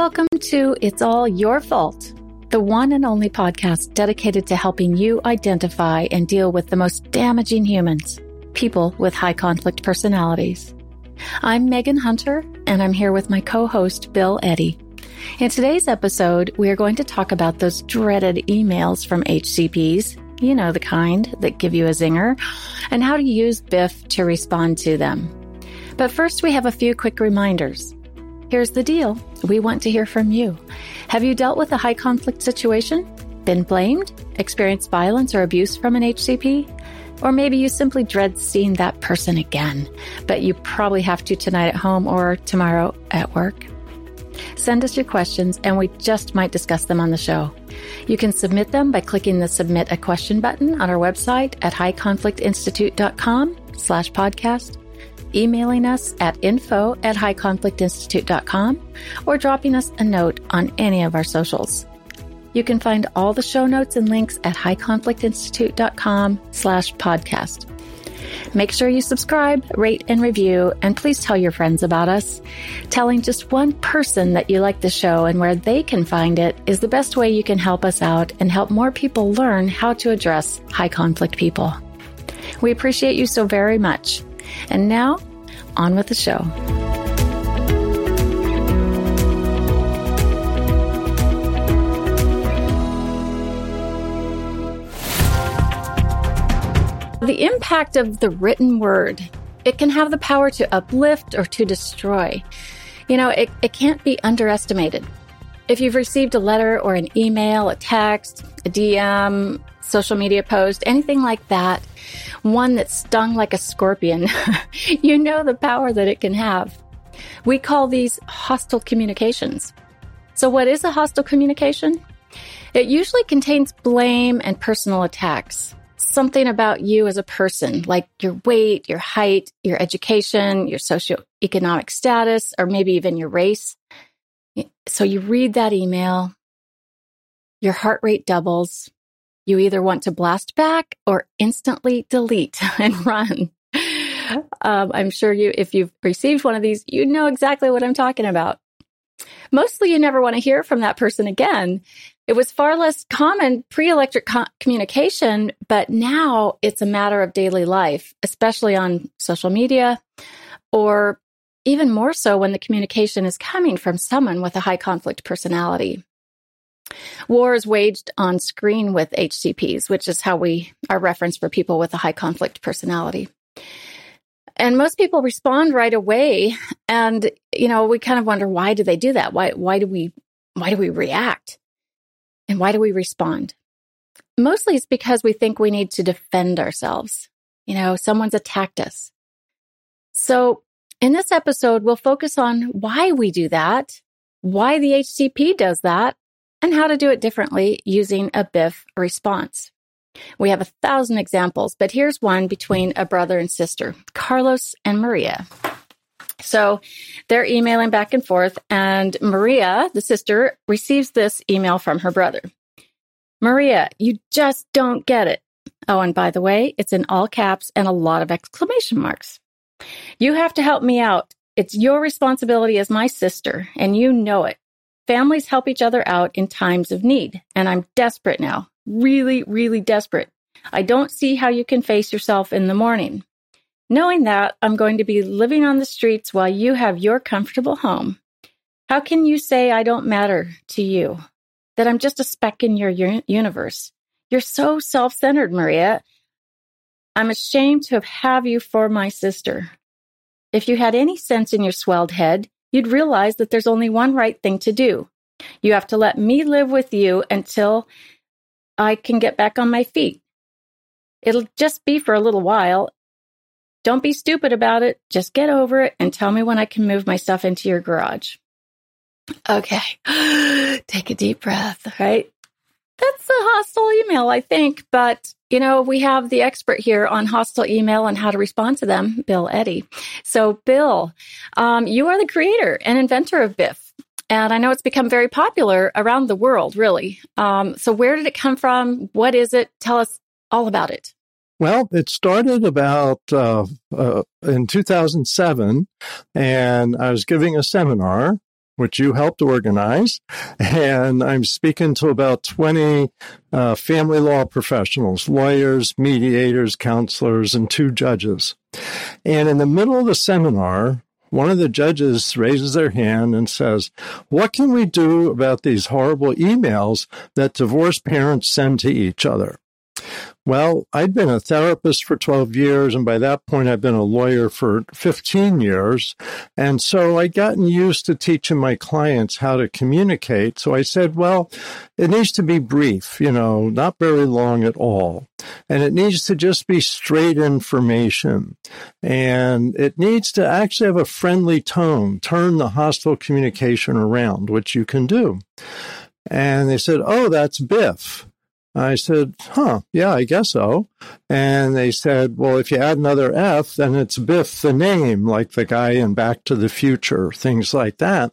Welcome to It's All Your Fault, the one and only podcast dedicated to helping you identify and deal with the most damaging humans, people with high conflict personalities. I'm Megan Hunter, and I'm here with my co host, Bill Eddy. In today's episode, we are going to talk about those dreaded emails from HCPs, you know, the kind that give you a zinger, and how to use Biff to respond to them. But first, we have a few quick reminders. Here's the deal we want to hear from you. Have you dealt with a high conflict situation? Been blamed? Experienced violence or abuse from an HCP? Or maybe you simply dread seeing that person again, but you probably have to tonight at home or tomorrow at work. Send us your questions and we just might discuss them on the show. You can submit them by clicking the submit a question button on our website at highconflictinstitute.com slash podcast emailing us at info at highconflictinstitute.com, or dropping us a note on any of our socials. You can find all the show notes and links at highconflictinstitute.com slash podcast. Make sure you subscribe, rate, and review, and please tell your friends about us. Telling just one person that you like the show and where they can find it is the best way you can help us out and help more people learn how to address high conflict people. We appreciate you so very much. And now, on with the show. The impact of the written word. It can have the power to uplift or to destroy. You know, it, it can't be underestimated. If you've received a letter or an email, a text, a DM, social media post, anything like that, one that stung like a scorpion, you know the power that it can have. We call these hostile communications. So, what is a hostile communication? It usually contains blame and personal attacks. Something about you as a person, like your weight, your height, your education, your socioeconomic status, or maybe even your race. So you read that email, your heart rate doubles, you either want to blast back or instantly delete and run. Um, I'm sure you, if you've received one of these, you know exactly what I'm talking about. Mostly you never want to hear from that person again. It was far less common pre electric co- communication, but now it's a matter of daily life, especially on social media, or even more so when the communication is coming from someone with a high conflict personality. War is waged on screen with HCPs, which is how we are referenced for people with a high conflict personality. And most people respond right away. And, you know, we kind of wonder why do they do that? Why, why do we, why do we react? And why do we respond? Mostly it's because we think we need to defend ourselves. You know, someone's attacked us. So in this episode, we'll focus on why we do that, why the HCP does that, and how to do it differently using a BIF response. We have a thousand examples, but here's one between a brother and sister, Carlos and Maria. So they're emailing back and forth, and Maria, the sister, receives this email from her brother. Maria, you just don't get it. Oh, and by the way, it's in all caps and a lot of exclamation marks. You have to help me out. It's your responsibility as my sister, and you know it. Families help each other out in times of need, and I'm desperate now. Really, really desperate. I don't see how you can face yourself in the morning. Knowing that I'm going to be living on the streets while you have your comfortable home, how can you say I don't matter to you? That I'm just a speck in your universe? You're so self centered, Maria. I'm ashamed to have you for my sister. If you had any sense in your swelled head, you'd realize that there's only one right thing to do. You have to let me live with you until I can get back on my feet. It'll just be for a little while. Don't be stupid about it. Just get over it and tell me when I can move my stuff into your garage. Okay. Take a deep breath, right? That's a hostile email, I think. But, you know, we have the expert here on hostile email and how to respond to them, Bill Eddy. So, Bill, um, you are the creator and inventor of Biff. And I know it's become very popular around the world, really. Um, so, where did it come from? What is it? Tell us all about it. Well, it started about uh, uh, in 2007, and I was giving a seminar which you helped organize. And I'm speaking to about 20 uh, family law professionals, lawyers, mediators, counselors, and two judges. And in the middle of the seminar, one of the judges raises their hand and says, What can we do about these horrible emails that divorced parents send to each other? Well, I'd been a therapist for 12 years, and by that point, I'd been a lawyer for 15 years. And so I'd gotten used to teaching my clients how to communicate. So I said, well, it needs to be brief, you know, not very long at all. And it needs to just be straight information. And it needs to actually have a friendly tone, turn the hostile communication around, which you can do. And they said, oh, that's Biff. I said, huh, yeah, I guess so. And they said, well, if you add another F, then it's Biff the name, like the guy in Back to the Future, things like that.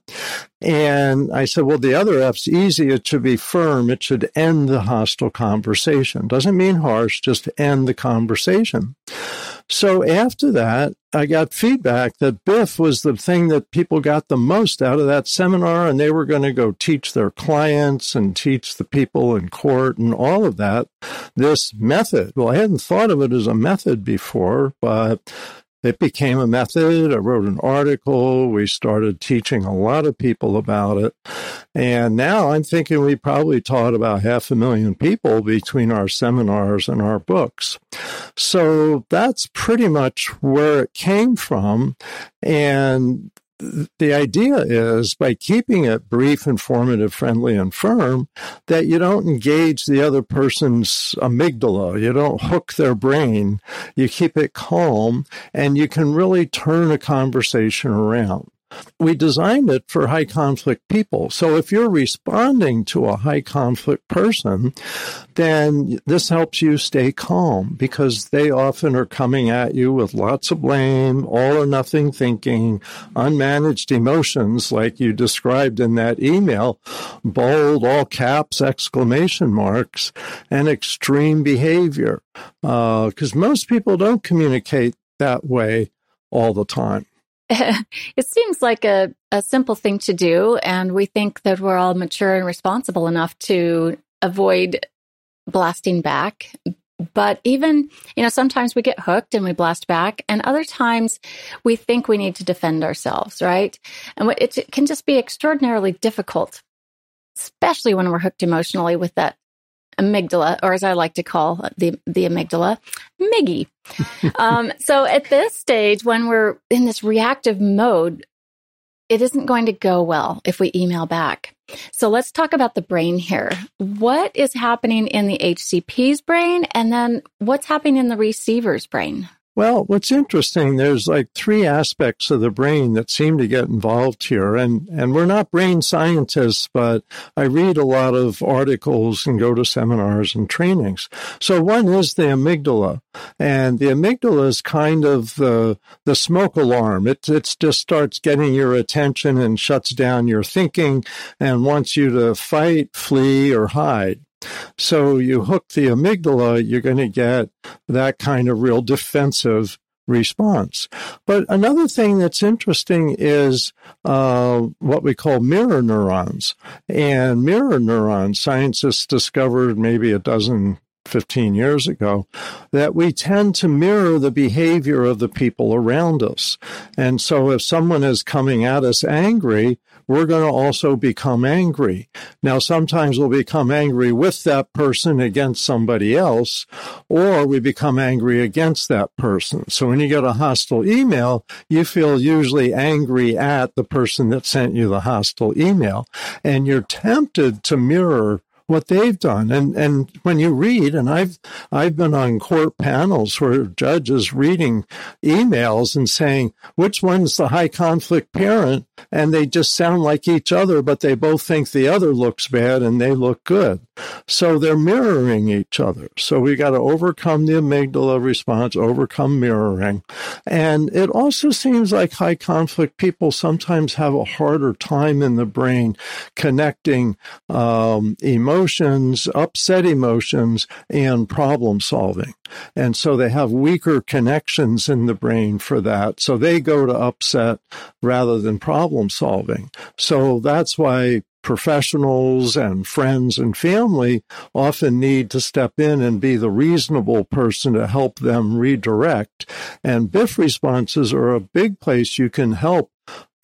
And I said, well, the other F's easy. It should be firm. It should end the hostile conversation. Doesn't mean harsh, just end the conversation. So after that, I got feedback that Biff was the thing that people got the most out of that seminar, and they were going to go teach their clients and teach the people in court and all of that this method. Well, I hadn't thought of it as a method before, but it became a method. I wrote an article. We started teaching a lot of people about it. And now I'm thinking we probably taught about half a million people between our seminars and our books. So that's pretty much where it came from. And the idea is by keeping it brief, informative, friendly, and firm, that you don't engage the other person's amygdala. You don't hook their brain. You keep it calm and you can really turn a conversation around we designed it for high conflict people. So if you're responding to a high conflict person, then this helps you stay calm because they often are coming at you with lots of blame, all or nothing thinking, unmanaged emotions like you described in that email, bold, all caps, exclamation marks, and extreme behavior. Because uh, most people don't communicate that way all the time. it seems like a, a simple thing to do. And we think that we're all mature and responsible enough to avoid blasting back. But even, you know, sometimes we get hooked and we blast back, and other times we think we need to defend ourselves, right? And it can just be extraordinarily difficult, especially when we're hooked emotionally with that amygdala, or as I like to call the the amygdala, Miggy. um, so at this stage, when we're in this reactive mode, it isn't going to go well if we email back. So let's talk about the brain here. What is happening in the HCP's brain, and then what's happening in the receiver's brain? Well, what's interesting, there's like three aspects of the brain that seem to get involved here. And, and we're not brain scientists, but I read a lot of articles and go to seminars and trainings. So one is the amygdala. And the amygdala is kind of the, the smoke alarm. It, it just starts getting your attention and shuts down your thinking and wants you to fight, flee, or hide. So you hook the amygdala, you're going to get that kind of real defensive response. But another thing that's interesting is uh, what we call mirror neurons. And mirror neurons, scientists discovered maybe a dozen 15 years ago, that we tend to mirror the behavior of the people around us. And so if someone is coming at us angry, we're going to also become angry. Now, sometimes we'll become angry with that person against somebody else, or we become angry against that person. So when you get a hostile email, you feel usually angry at the person that sent you the hostile email. And you're tempted to mirror what they've done. And and when you read, and I've I've been on court panels where judges reading emails and saying which one's the high conflict parent, and they just sound like each other, but they both think the other looks bad and they look good. So they're mirroring each other. So we got to overcome the amygdala response, overcome mirroring. And it also seems like high conflict people sometimes have a harder time in the brain connecting um, emotions, upset emotions, and problem solving. And so they have weaker connections in the brain for that. So they go to upset rather than problem solving. So that's why professionals and friends and family often need to step in and be the reasonable person to help them redirect. And BIF responses are a big place you can help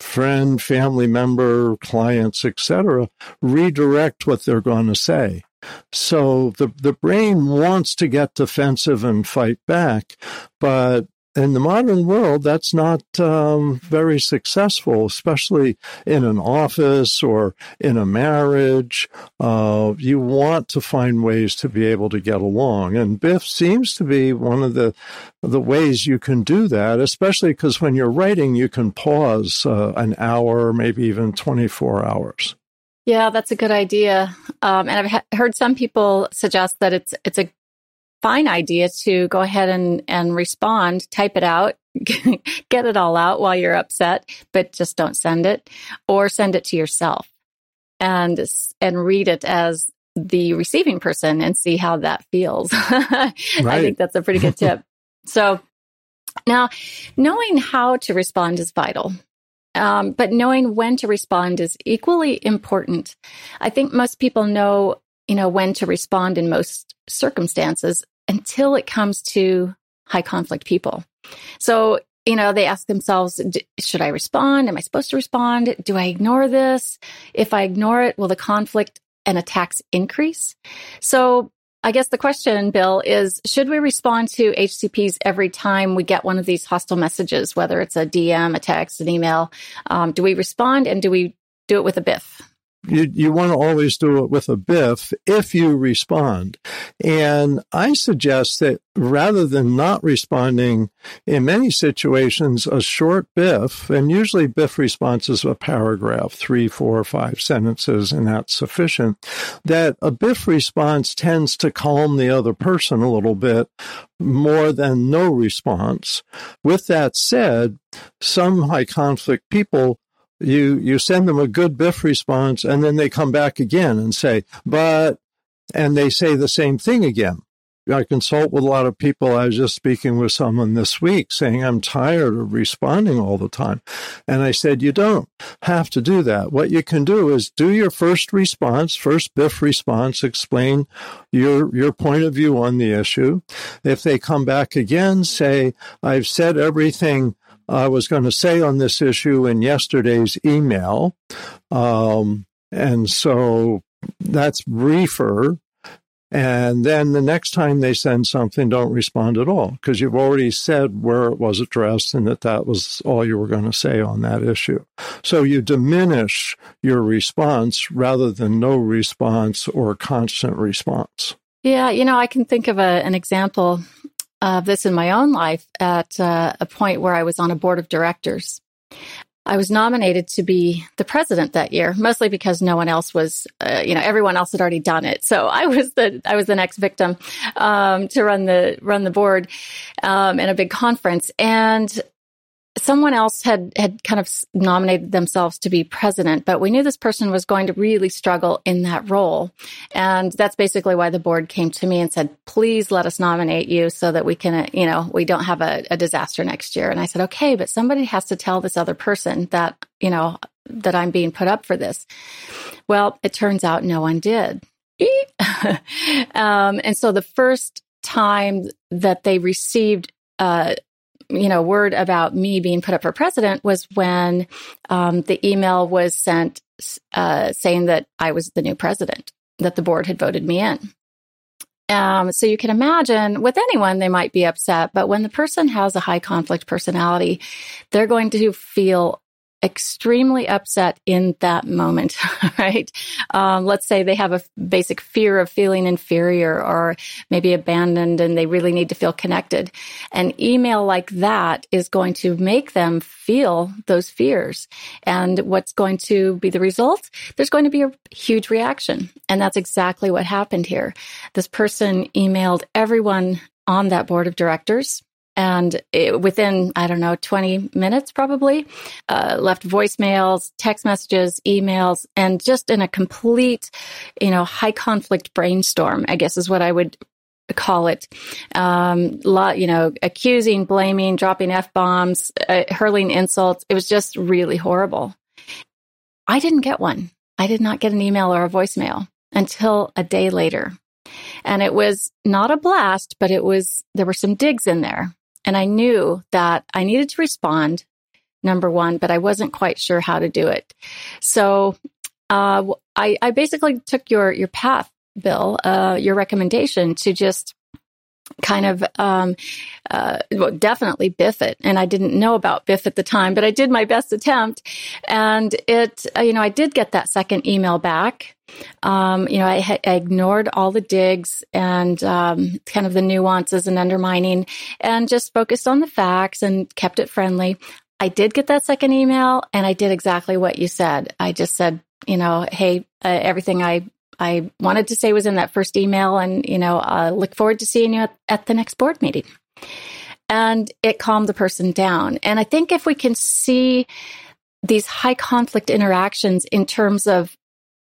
friend, family member, clients, etc., redirect what they're going to say. So the, the brain wants to get defensive and fight back, but in the modern world, that's not um, very successful, especially in an office or in a marriage. Uh, you want to find ways to be able to get along, and Biff seems to be one of the the ways you can do that. Especially because when you're writing, you can pause uh, an hour, maybe even twenty four hours. Yeah, that's a good idea. Um, and I've ha- heard some people suggest that it's it's a fine idea to go ahead and, and respond, type it out, get it all out while you're upset, but just don't send it or send it to yourself and, and read it as the receiving person and see how that feels. right. I think that's a pretty good tip. so now knowing how to respond is vital. Um, but knowing when to respond is equally important. I think most people know, you know, when to respond in most circumstances until it comes to high conflict people. So, you know, they ask themselves, should I respond? Am I supposed to respond? Do I ignore this? If I ignore it, will the conflict and attacks increase? So I guess the question, Bill, is should we respond to HCPs every time we get one of these hostile messages, whether it's a DM, a text, an email? Um, do we respond and do we do it with a BIF? You, you want to always do it with a biff if you respond. And I suggest that rather than not responding in many situations, a short biff, and usually biff responses a paragraph, three, four, five sentences, and that's sufficient, that a biff response tends to calm the other person a little bit more than no response. With that said, some high conflict people you you send them a good biff response and then they come back again and say but and they say the same thing again. I consult with a lot of people. I was just speaking with someone this week saying i'm tired of responding all the time. And i said you don't have to do that. What you can do is do your first response first biff response explain your your point of view on the issue. If they come back again say i've said everything I was going to say on this issue in yesterday's email. Um, and so that's briefer. And then the next time they send something, don't respond at all because you've already said where it was addressed and that that was all you were going to say on that issue. So you diminish your response rather than no response or constant response. Yeah, you know, I can think of a, an example of this in my own life at uh, a point where I was on a board of directors. I was nominated to be the president that year, mostly because no one else was, uh, you know, everyone else had already done it. So I was the I was the next victim um, to run the run the board um, in a big conference, and someone else had had kind of nominated themselves to be president, but we knew this person was going to really struggle in that role. And that's basically why the board came to me and said, please let us nominate you so that we can, uh, you know, we don't have a, a disaster next year. And I said, okay, but somebody has to tell this other person that, you know, that I'm being put up for this. Well, it turns out no one did. um, and so the first time that they received, uh, you know, word about me being put up for president was when um, the email was sent uh, saying that I was the new president, that the board had voted me in. Um, so you can imagine with anyone, they might be upset, but when the person has a high conflict personality, they're going to feel extremely upset in that moment, right? Um, let's say they have a basic fear of feeling inferior or maybe abandoned and they really need to feel connected. An email like that is going to make them feel those fears. And what's going to be the result? There's going to be a huge reaction. And that's exactly what happened here. This person emailed everyone on that board of directors and it, within i don't know 20 minutes probably uh, left voicemails text messages emails and just in a complete you know high conflict brainstorm i guess is what i would call it. Um lot you know accusing blaming dropping f-bombs uh, hurling insults. It was just really horrible. I didn't get one. I did not get an email or a voicemail until a day later. And it was not a blast but it was there were some digs in there and I knew that I needed to respond, number one, but I wasn't quite sure how to do it. So uh, I, I, basically took your your path, Bill, uh, your recommendation to just kind of um, uh, well, definitely biff it. And i didn't know about biff at the time but i did my best attempt. And it uh, you know i did get that second email back. Um, you know I, I, ignored all the digs and um, kind of the nuances and undermining and just focused on the facts and kept it friendly. I did get that second email and i did exactly what you said. I just said you know hey uh, everything i I wanted to say was in that first email, and you know, uh, look forward to seeing you at, at the next board meeting. And it calmed the person down. And I think if we can see these high conflict interactions in terms of,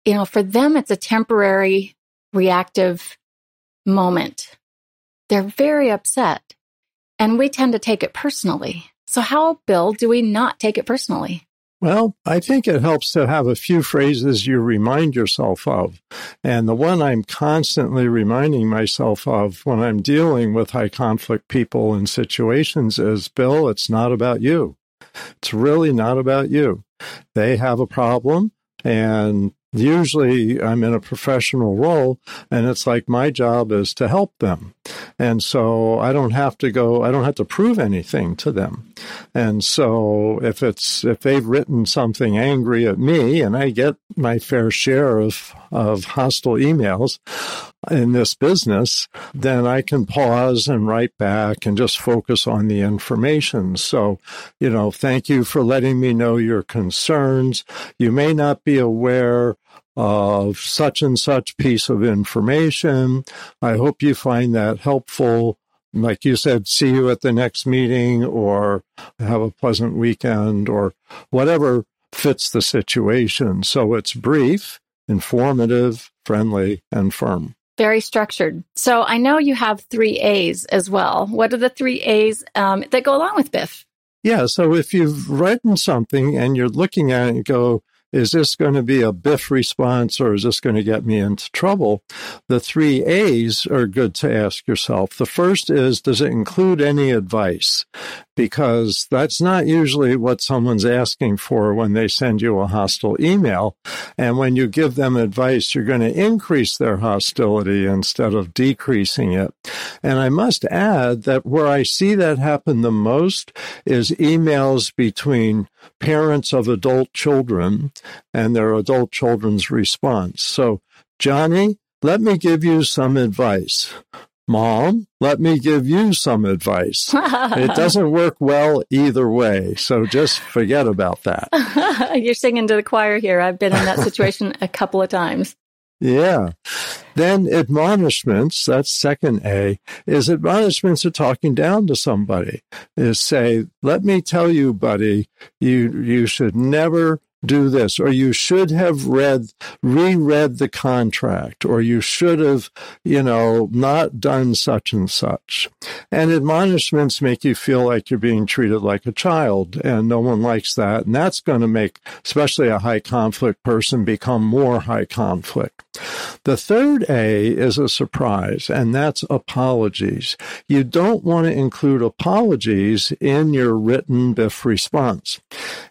you know, for them, it's a temporary reactive moment. They're very upset. And we tend to take it personally. So, how, Bill, do we not take it personally? Well, I think it helps to have a few phrases you remind yourself of. And the one I'm constantly reminding myself of when I'm dealing with high conflict people and situations is Bill, it's not about you. It's really not about you. They have a problem and usually I'm in a professional role and it's like my job is to help them. And so I don't have to go, I don't have to prove anything to them. And so if it's, if they've written something angry at me and I get my fair share of, of hostile emails, in this business, then I can pause and write back and just focus on the information. So, you know, thank you for letting me know your concerns. You may not be aware of such and such piece of information. I hope you find that helpful. Like you said, see you at the next meeting or have a pleasant weekend or whatever fits the situation. So it's brief, informative, friendly, and firm. Very structured. So I know you have three A's as well. What are the three A's um, that go along with BIFF? Yeah. So if you've written something and you're looking at it and go, is this going to be a biff response or is this going to get me into trouble? The three A's are good to ask yourself. The first is, does it include any advice? Because that's not usually what someone's asking for when they send you a hostile email. And when you give them advice, you're going to increase their hostility instead of decreasing it. And I must add that where I see that happen the most is emails between parents of adult children and their adult children's response. So, Johnny, let me give you some advice. Mom, let me give you some advice. it doesn't work well either way. So just forget about that. You're singing to the choir here. I've been in that situation a couple of times. Yeah. Then admonishments, that's second A, is admonishments are talking down to somebody. Is say, let me tell you, buddy, you you should never do this, or you should have read, reread the contract, or you should have, you know, not done such and such. And admonishments make you feel like you're being treated like a child, and no one likes that. And that's going to make, especially a high conflict person, become more high conflict. The third A is a surprise, and that's apologies. You don't want to include apologies in your written BIF response.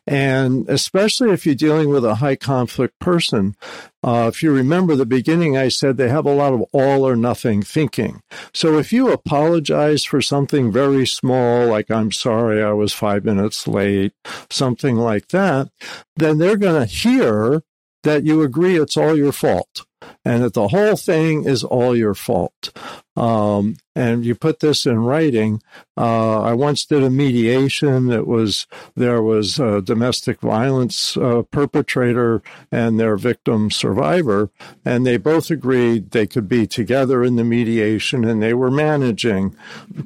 And especially if you're dealing with a high conflict person, uh, if you remember the beginning, I said they have a lot of all or nothing thinking. So if you apologize for something very small, like I'm sorry I was five minutes late, something like that, then they're going to hear that you agree it's all your fault and that the whole thing is all your fault. Um, and you put this in writing. Uh, I once did a mediation. that was there was a domestic violence uh, perpetrator and their victim survivor, and they both agreed they could be together in the mediation, and they were managing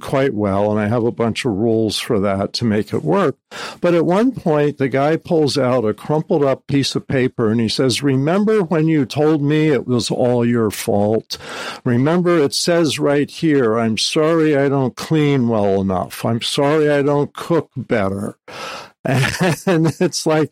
quite well. And I have a bunch of rules for that to make it work. But at one point, the guy pulls out a crumpled up piece of paper and he says, "Remember when you told me it was all your fault? Remember it says right here." I'm sorry I don't clean well enough. I'm sorry I don't cook better. And it's like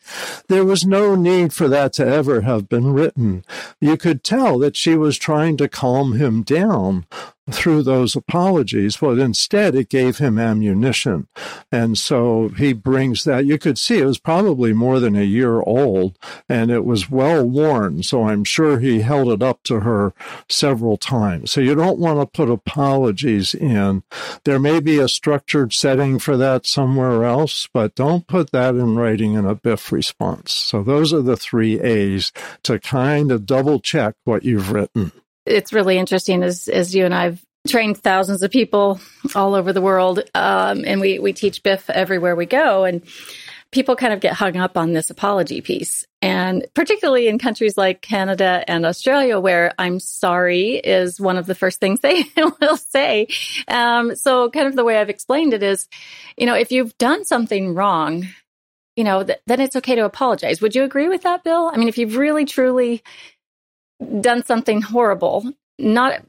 there was no need for that to ever have been written. You could tell that she was trying to calm him down through those apologies, but instead it gave him ammunition. And so he brings that. You could see it was probably more than a year old and it was well worn. So I'm sure he held it up to her several times. So you don't want to put apologies in. There may be a structured setting for that somewhere else, but don't put that in writing in a BIF response. So those are the three A's to kind of double check what you've written it's really interesting as as you and I've trained thousands of people all over the world, um, and we we teach Biff everywhere we go, and people kind of get hung up on this apology piece, and particularly in countries like Canada and Australia, where "I'm sorry" is one of the first things they will say. Um, so, kind of the way I've explained it is, you know, if you've done something wrong. You know, th- then it's okay to apologize. Would you agree with that, Bill? I mean, if you've really truly done something horrible, not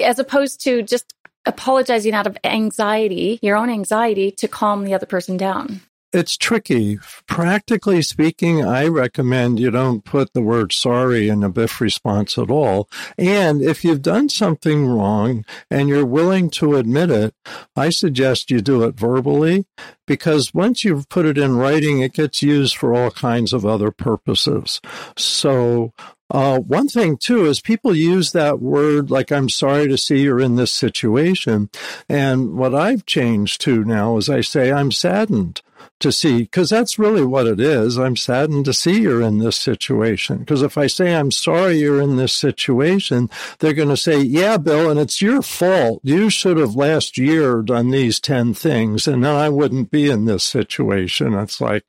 as opposed to just apologizing out of anxiety, your own anxiety to calm the other person down. It's tricky. Practically speaking, I recommend you don't put the word sorry in a biff response at all. And if you've done something wrong and you're willing to admit it, I suggest you do it verbally because once you've put it in writing, it gets used for all kinds of other purposes. So uh, one thing too is people use that word like "I'm sorry to see you're in this situation," and what I've changed to now is I say I'm saddened to see, because that's really what it is. I'm saddened to see you're in this situation. Because if I say, I'm sorry you're in this situation, they're going to say, yeah, Bill, and it's your fault. You should have last year done these 10 things, and then I wouldn't be in this situation. It's like,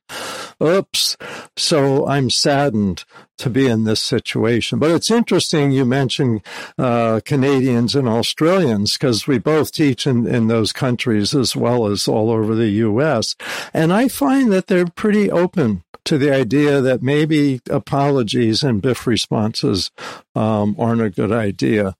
oops. So I'm saddened to be in this situation. But it's interesting you mentioned uh, Canadians and Australians because we both teach in, in those countries as well as all over the U.S. And I find that they're pretty open to the idea that maybe apologies and biff responses um, aren't a good idea.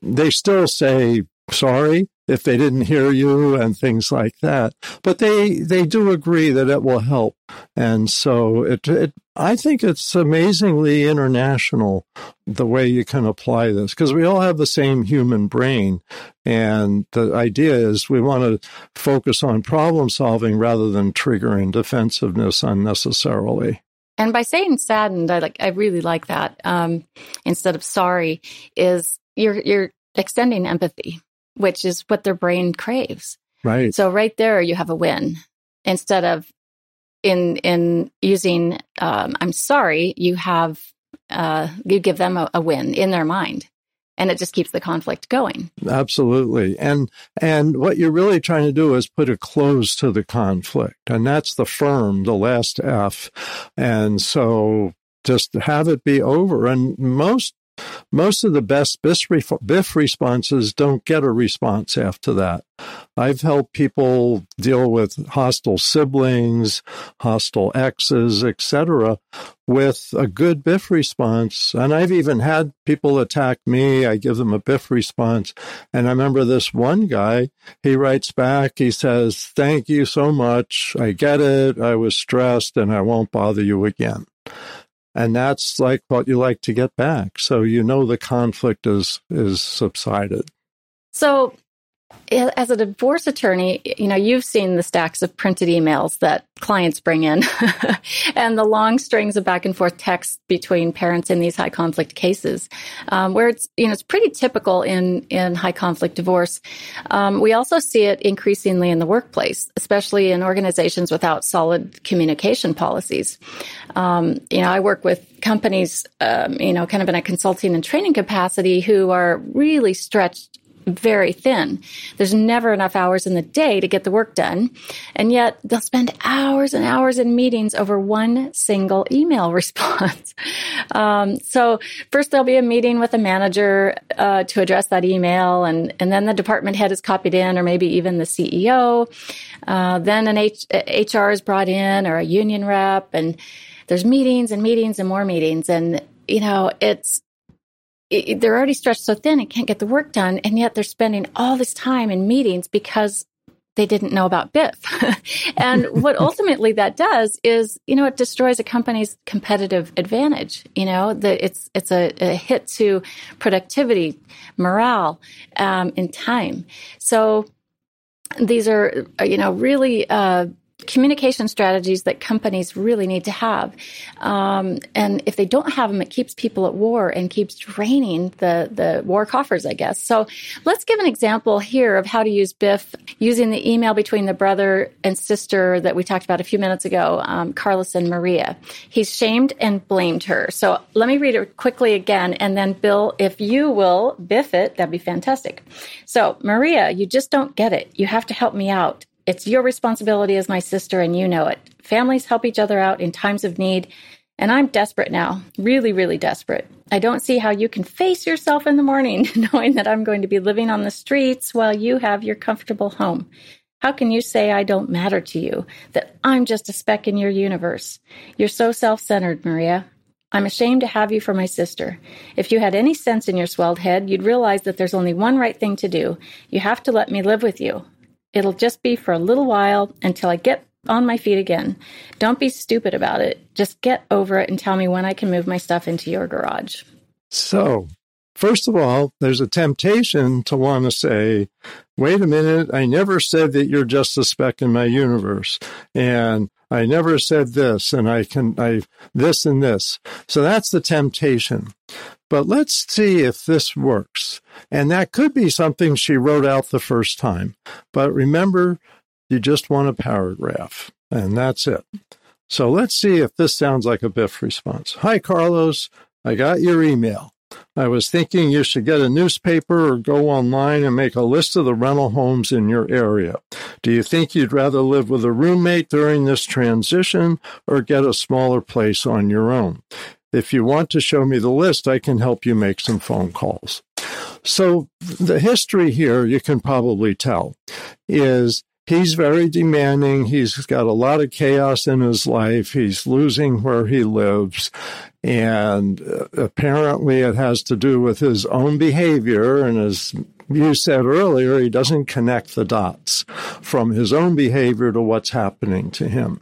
They still say sorry if they didn't hear you and things like that. But they they do agree that it will help, and so it, it I think it's amazingly international the way you can apply this because we all have the same human brain, and the idea is we want to focus on problem solving rather than triggering defensiveness unnecessarily. And by saying saddened, I like I really like that. Um, instead of sorry, is you're you're extending empathy which is what their brain craves. Right. So right there, you have a win instead of in in using um, I'm sorry. You have uh, you give them a, a win in their mind and it just keeps the conflict going. Absolutely. And and what you're really trying to do is put a close to the conflict. And that's the firm, the last F. And so just have it be over. And most most of the best BIF responses don't get a response after that. I've helped people deal with hostile siblings, hostile exes, etc., with a good BIF response. And I've even had people attack me. I give them a BIF response. And I remember this one guy, he writes back, he says, Thank you so much. I get it. I was stressed and I won't bother you again. And that's like what you like to get back. So you know the conflict is is subsided. So as a divorce attorney, you know, you've seen the stacks of printed emails that clients bring in and the long strings of back and forth text between parents in these high conflict cases, um, where it's, you know, it's pretty typical in, in high conflict divorce. Um, we also see it increasingly in the workplace, especially in organizations without solid communication policies. Um, you know, I work with companies, um, you know, kind of in a consulting and training capacity who are really stretched very thin. There's never enough hours in the day to get the work done. And yet they'll spend hours and hours in meetings over one single email response. um, so first there'll be a meeting with a manager uh, to address that email, and, and then the department head is copied in, or maybe even the CEO. Uh, then an H- HR is brought in, or a union rep, and there's meetings and meetings and more meetings. And, you know, it's, it, they're already stretched so thin and can't get the work done. And yet they're spending all this time in meetings because they didn't know about BIF. and what ultimately that does is, you know, it destroys a company's competitive advantage. You know, that it's, it's a, a, hit to productivity, morale, um, in time. So these are, you know, really, uh, communication strategies that companies really need to have. Um, and if they don't have them, it keeps people at war and keeps draining the, the war coffers, I guess. So let's give an example here of how to use BIF using the email between the brother and sister that we talked about a few minutes ago, um, Carlos and Maria. He's shamed and blamed her. So let me read it quickly again. And then Bill, if you will BIF it, that'd be fantastic. So Maria, you just don't get it. You have to help me out. It's your responsibility as my sister, and you know it. Families help each other out in times of need, and I'm desperate now, really, really desperate. I don't see how you can face yourself in the morning knowing that I'm going to be living on the streets while you have your comfortable home. How can you say I don't matter to you, that I'm just a speck in your universe? You're so self centered, Maria. I'm ashamed to have you for my sister. If you had any sense in your swelled head, you'd realize that there's only one right thing to do. You have to let me live with you. It'll just be for a little while until I get on my feet again. Don't be stupid about it. Just get over it and tell me when I can move my stuff into your garage. So, first of all, there's a temptation to want to say, wait a minute, I never said that you're just a speck in my universe. And I never said this, and I can, I, this and this. So that's the temptation. But let's see if this works. And that could be something she wrote out the first time. But remember, you just want a paragraph, and that's it. So let's see if this sounds like a Biff response. Hi, Carlos. I got your email. I was thinking you should get a newspaper or go online and make a list of the rental homes in your area. Do you think you'd rather live with a roommate during this transition or get a smaller place on your own? If you want to show me the list, I can help you make some phone calls. So the history here, you can probably tell, is he's very demanding. He's got a lot of chaos in his life. He's losing where he lives. And uh, apparently it has to do with his own behavior and his you said earlier, he doesn't connect the dots from his own behavior to what's happening to him.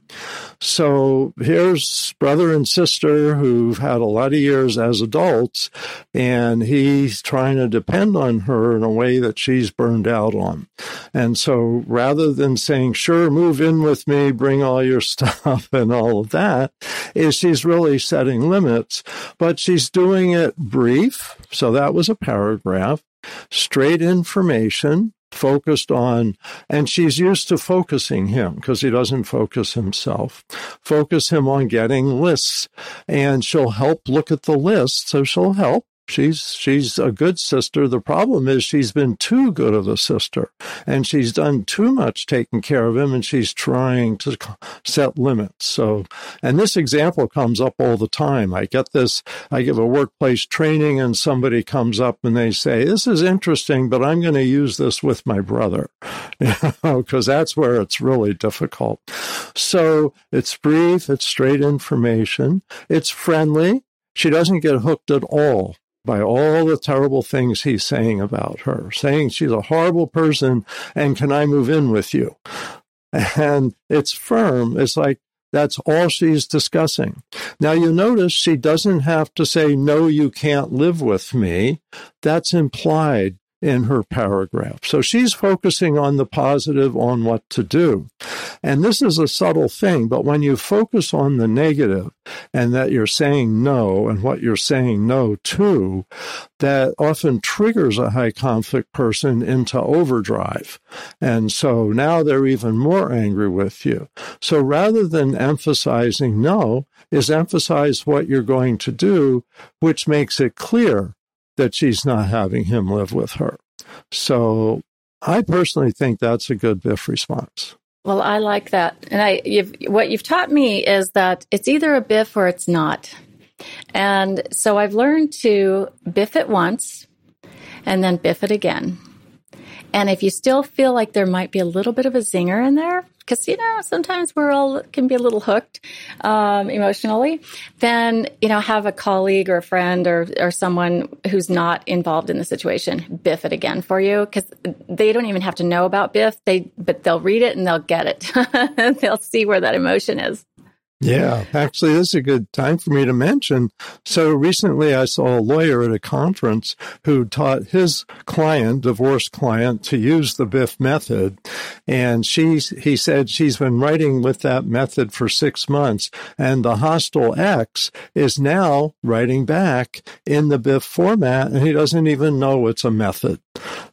So here's brother and sister who've had a lot of years as adults, and he's trying to depend on her in a way that she's burned out on. And so rather than saying, sure, move in with me, bring all your stuff and all of that, is she's really setting limits, but she's doing it brief. So that was a paragraph straight information focused on, and she's used to focusing him because he doesn't focus himself. Focus him on getting lists, and she'll help look at the list. So she'll help She's she's a good sister. The problem is she's been too good of a sister, and she's done too much taking care of him, and she's trying to set limits. So, and this example comes up all the time. I get this. I give a workplace training, and somebody comes up and they say, "This is interesting, but I'm going to use this with my brother," you know, because that's where it's really difficult. So it's brief. It's straight information. It's friendly. She doesn't get hooked at all by all the terrible things he's saying about her, saying she's a horrible person and can I move in with you? And it's firm. It's like, that's all she's discussing. Now you notice she doesn't have to say, no, you can't live with me. That's implied in her paragraph. So she's focusing on the positive, on what to do. And this is a subtle thing, but when you focus on the negative and that you're saying no and what you're saying no to, that often triggers a high conflict person into overdrive. And so now they're even more angry with you. So rather than emphasizing no, is emphasize what you're going to do, which makes it clear that she's not having him live with her. So I personally think that's a good biff response. Well, I like that. And I you've, what you've taught me is that it's either a biff or it's not. And so I've learned to biff it once and then biff it again. And if you still feel like there might be a little bit of a zinger in there, because you know sometimes we're all can be a little hooked um, emotionally then you know have a colleague or a friend or or someone who's not involved in the situation biff it again for you because they don't even have to know about biff. They but they'll read it and they'll get it. They'll see where that emotion is yeah, actually, this is a good time for me to mention. So recently, I saw a lawyer at a conference who taught his client, divorced client, to use the Biff method. And she, he said she's been writing with that method for six months. And the hostile ex is now writing back in the Biff format, and he doesn't even know it's a method.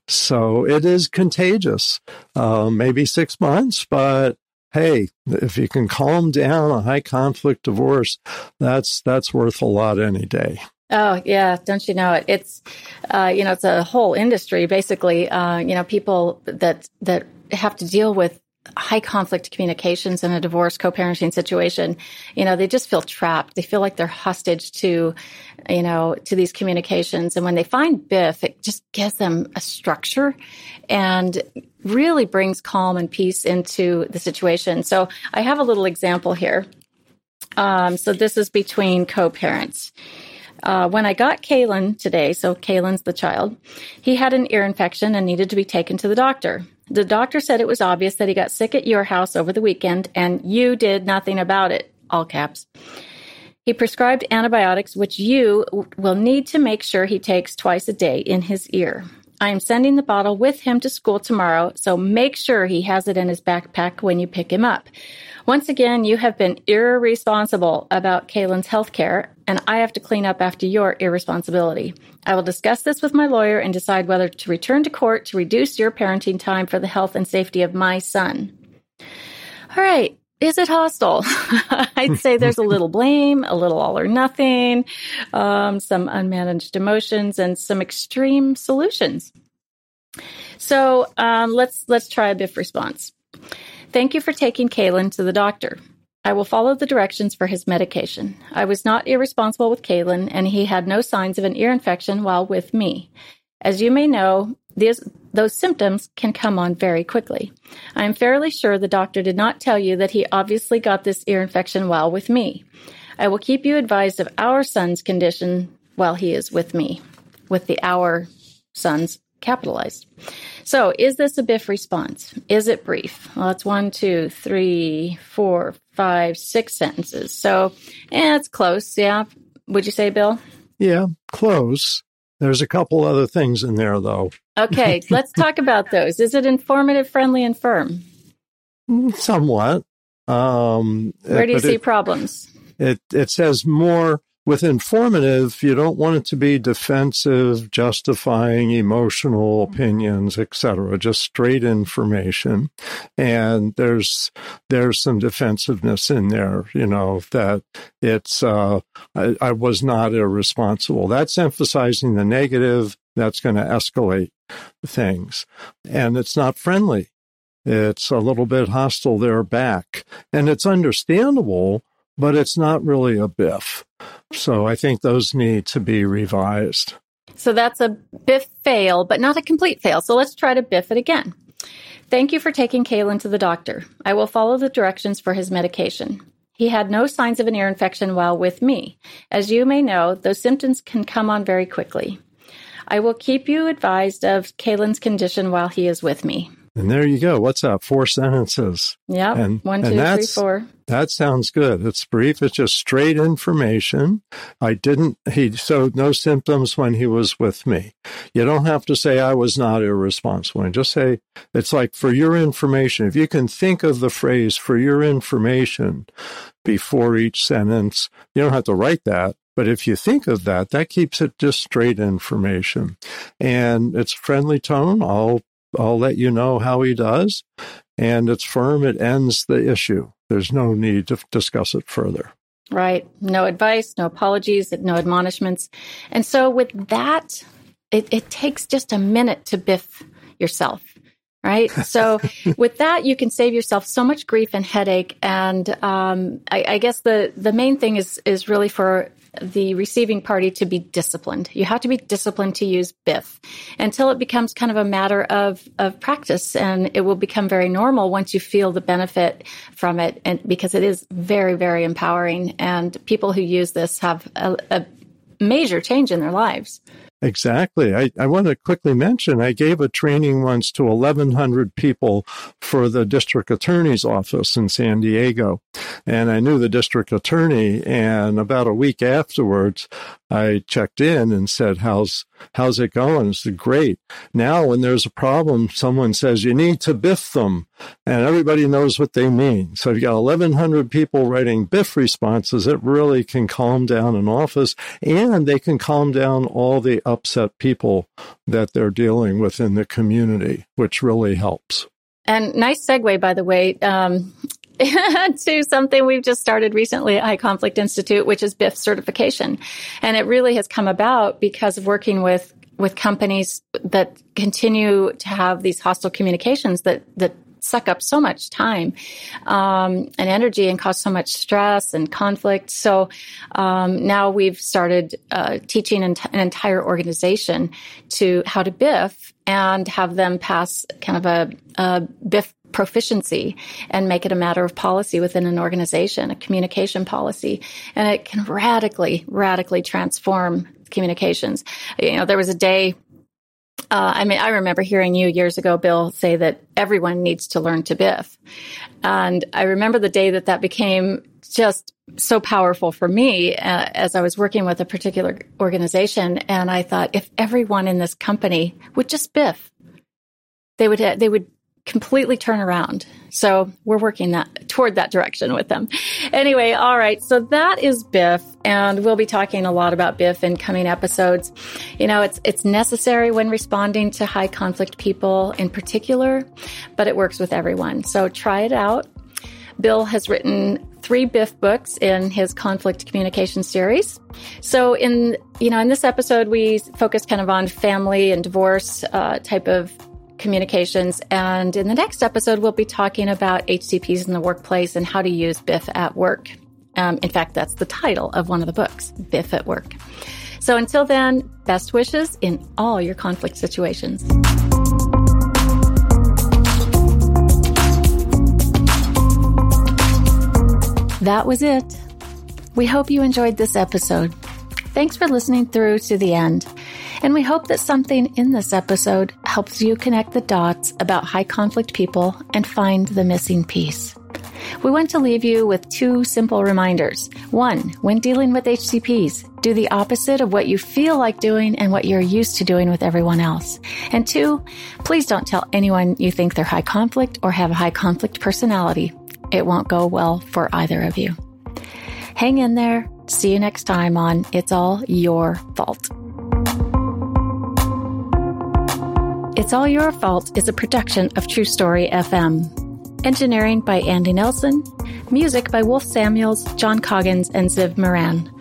So it is contagious. Uh, maybe six months, but hey, if you can calm down a high conflict divorce, that's that's worth a lot any day. Oh yeah, don't you know it? It's uh, you know it's a whole industry basically. Uh, you know people that that have to deal with high conflict communications in a divorce co-parenting situation you know they just feel trapped they feel like they're hostage to you know to these communications and when they find biff it just gives them a structure and really brings calm and peace into the situation. So I have a little example here. Um, so this is between co-parents. Uh, when I got Kalen today, so Kalen's the child, he had an ear infection and needed to be taken to the doctor. The doctor said it was obvious that he got sick at your house over the weekend and you did nothing about it. All caps. He prescribed antibiotics, which you will need to make sure he takes twice a day in his ear. I am sending the bottle with him to school tomorrow, so make sure he has it in his backpack when you pick him up. Once again, you have been irresponsible about Kalen's health care, and I have to clean up after your irresponsibility. I will discuss this with my lawyer and decide whether to return to court to reduce your parenting time for the health and safety of my son. All right, is it hostile? I'd say there's a little blame, a little all or nothing, um, some unmanaged emotions, and some extreme solutions. So um, let's let's try a biff response. Thank you for taking Kalen to the doctor. I will follow the directions for his medication. I was not irresponsible with Kalen, and he had no signs of an ear infection while with me. As you may know, these, those symptoms can come on very quickly. I am fairly sure the doctor did not tell you that he obviously got this ear infection while with me. I will keep you advised of our son's condition while he is with me, with the our sons capitalized. So, is this a BIFF response? Is it brief? Well, it's one, two, three, four, five, six sentences. So, eh, it's close. Yeah. Would you say, Bill? Yeah, close. There's a couple other things in there, though. Okay, let's talk about those. Is it informative, friendly, and firm? Mm, somewhat. Um, Where do you see it, problems? It it says more with informative, you don't want it to be defensive, justifying emotional opinions, etc. Just straight information. And there's, there's some defensiveness in there, you know, that it's, uh, I, I was not irresponsible. That's emphasizing the negative. That's going to escalate things. And it's not friendly. It's a little bit hostile there back. And it's understandable, but it's not really a biff. So I think those need to be revised. So that's a biff fail, but not a complete fail. So let's try to biff it again. Thank you for taking Kalen to the doctor. I will follow the directions for his medication. He had no signs of an ear infection while with me. As you may know, those symptoms can come on very quickly. I will keep you advised of Kalen's condition while he is with me. And there you go. What's that? Four sentences. Yeah. And, one, two, and three, four. That sounds good. It's brief. It's just straight information. I didn't, he showed no symptoms when he was with me. You don't have to say I was not irresponsible. And just say, it's like for your information. If you can think of the phrase for your information before each sentence, you don't have to write that. But if you think of that, that keeps it just straight information. And it's friendly tone. I'll I'll let you know how he does. And it's firm. It ends the issue. There's no need to discuss it further. Right. No advice, no apologies, no admonishments. And so with that, it, it takes just a minute to biff yourself. Right. So with that, you can save yourself so much grief and headache. And um, I, I guess the the main thing is is really for the receiving party to be disciplined. You have to be disciplined to use Biff until it becomes kind of a matter of, of practice and it will become very normal once you feel the benefit from it. And because it is very, very empowering and people who use this have a, a major change in their lives. Exactly. I, I want to quickly mention I gave a training once to 1,100 people for the district attorney's office in San Diego. And I knew the district attorney. And about a week afterwards, I checked in and said, "How's how's it going?" It's great. Now, when there's a problem, someone says you need to biff them, and everybody knows what they mean. So if you've got 1,100 people writing biff responses. It really can calm down an office, and they can calm down all the upset people that they're dealing with in the community, which really helps. And nice segue, by the way. Um, to something we've just started recently at High Conflict Institute, which is BIFF certification. And it really has come about because of working with with companies that continue to have these hostile communications that that suck up so much time um, and energy and cause so much stress and conflict. So um, now we've started uh, teaching an, an, entire organization to how to biff and have them pass kind of a, a BIFF proficiency and make it a matter of policy within an organization, a communication policy. And it can radically, radically transform communications. You know, there was a day uh, I mean, I remember hearing you years ago, Bill, say that everyone needs to learn to biff. And I remember the day that that became just so powerful for me uh, as I was working with a particular organization. And I thought, if everyone in this company would just biff, they would, they would completely turn around. So we're working that toward that direction with them. Anyway, all right. So that is Biff, and we'll be talking a lot about Biff in coming episodes. You know, it's it's necessary when responding to high conflict people in particular, but it works with everyone. So try it out. Bill has written three Biff books in his conflict communication series. So in you know in this episode we focus kind of on family and divorce uh, type of communications. And in the next episode, we'll be talking about HCPs in the workplace and how to use BIFF at work. Um, in fact, that's the title of one of the books, BIFF at Work. So until then, best wishes in all your conflict situations. That was it. We hope you enjoyed this episode. Thanks for listening through to the end. And we hope that something in this episode helps you connect the dots about high conflict people and find the missing piece. We want to leave you with two simple reminders. One, when dealing with HCPs, do the opposite of what you feel like doing and what you're used to doing with everyone else. And two, please don't tell anyone you think they're high conflict or have a high conflict personality. It won't go well for either of you. Hang in there See you next time on It's All Your Fault. It's All Your Fault is a production of True Story FM. Engineering by Andy Nelson. Music by Wolf Samuels, John Coggins, and Ziv Moran.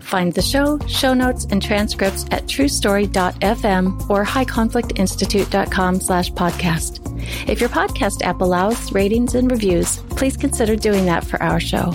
Find the show, show notes, and transcripts at truestory.fm or highconflictinstitute.com slash podcast. If your podcast app allows ratings and reviews, please consider doing that for our show.